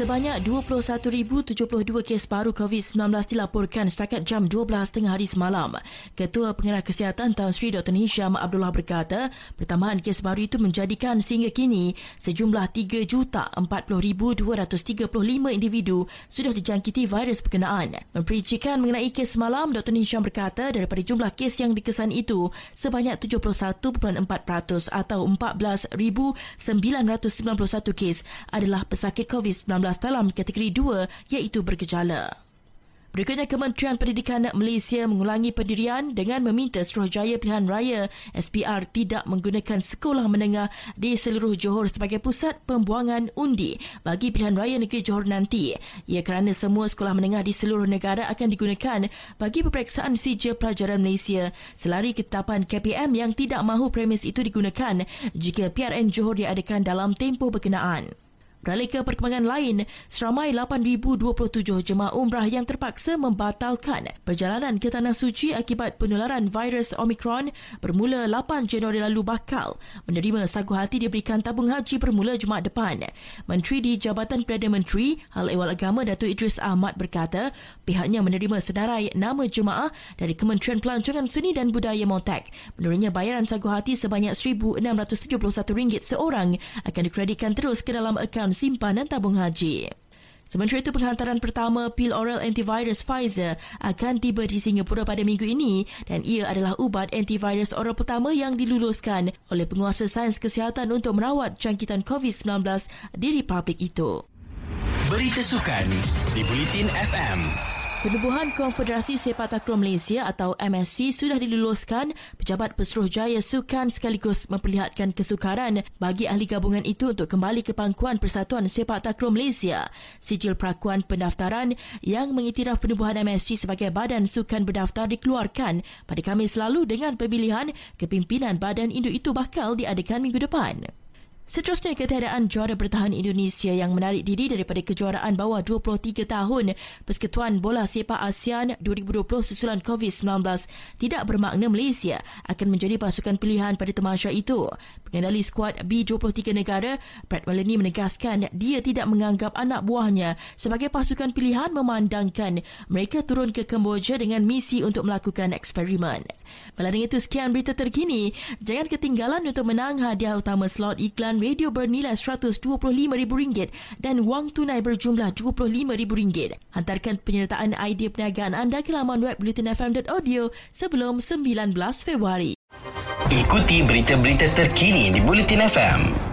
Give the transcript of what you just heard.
Sebanyak 21,072 kes baru COVID-19 dilaporkan setakat jam 12 tengah hari semalam. Ketua Pengarah Kesihatan Tan Sri Dr. Hisham Abdullah berkata, pertambahan kes baru itu menjadikan sehingga kini sejumlah 3,40,235 individu sudah dijangkiti virus berkenaan. Memperincikan mengenai kes semalam, Dr. Hisham berkata daripada jumlah kes yang dikesan itu, sebanyak 71.4% atau 14,991 kes adalah pesakit COVID-19 dalam kategori 2 iaitu bergejala. Berikutnya, Kementerian Pendidikan Malaysia mengulangi pendirian dengan meminta Suruhjaya Pilihan Raya SPR tidak menggunakan sekolah menengah di seluruh Johor sebagai pusat pembuangan undi bagi Pilihan Raya Negeri Johor nanti. Ia kerana semua sekolah menengah di seluruh negara akan digunakan bagi peperiksaan sijil pelajaran Malaysia selari ketetapan KPM yang tidak mahu premis itu digunakan jika PRN Johor diadakan dalam tempoh berkenaan. Beralih ke perkembangan lain, seramai 8,027 jemaah umrah yang terpaksa membatalkan perjalanan ke Tanah Suci akibat penularan virus Omicron bermula 8 Januari lalu bakal menerima sagu hati diberikan tabung haji bermula Jumaat depan. Menteri di Jabatan Perdana Menteri Hal Ehwal Agama Datuk Idris Ahmad berkata pihaknya menerima senarai nama jemaah dari Kementerian Pelancongan Seni dan Budaya Montek. Menurutnya bayaran sagu hati sebanyak RM1,671 seorang akan dikreditkan terus ke dalam akaun akaun simpanan tabung haji. Sementara itu, penghantaran pertama pil oral antivirus Pfizer akan tiba di Singapura pada minggu ini dan ia adalah ubat antivirus oral pertama yang diluluskan oleh penguasa sains kesihatan untuk merawat jangkitan COVID-19 di Republik itu. Berita sukan di Bulletin FM. Penubuhan Konfederasi Sepak Takraw Malaysia atau MSC sudah diluluskan Pejabat Pesuruhjaya Sukan sekaligus memperlihatkan kesukaran bagi ahli gabungan itu untuk kembali ke pangkuan Persatuan Sepak Takraw Malaysia. Sijil perakuan pendaftaran yang mengiktiraf penubuhan MSC sebagai badan sukan berdaftar dikeluarkan pada Khamis lalu dengan pemilihan kepimpinan badan induk itu bakal diadakan minggu depan. Seterusnya ketiadaan juara bertahan Indonesia yang menarik diri daripada kejuaraan bawah 23 tahun Persekutuan Bola Sepak ASEAN 2020 susulan COVID-19 tidak bermakna Malaysia akan menjadi pasukan pilihan pada temasya itu. Pengendali skuad B23 negara, Brad Melanie menegaskan dia tidak menganggap anak buahnya sebagai pasukan pilihan memandangkan mereka turun ke Kemboja dengan misi untuk melakukan eksperimen. Malah itu sekian berita terkini. Jangan ketinggalan untuk menang hadiah utama slot iklan radio bernilai RM125,000 dan wang tunai berjumlah RM25,000. Hantarkan penyertaan idea perniagaan anda ke laman web bulletinfm.audio sebelum 19 Februari. Ikuti berita-berita terkini di Bulletin FM.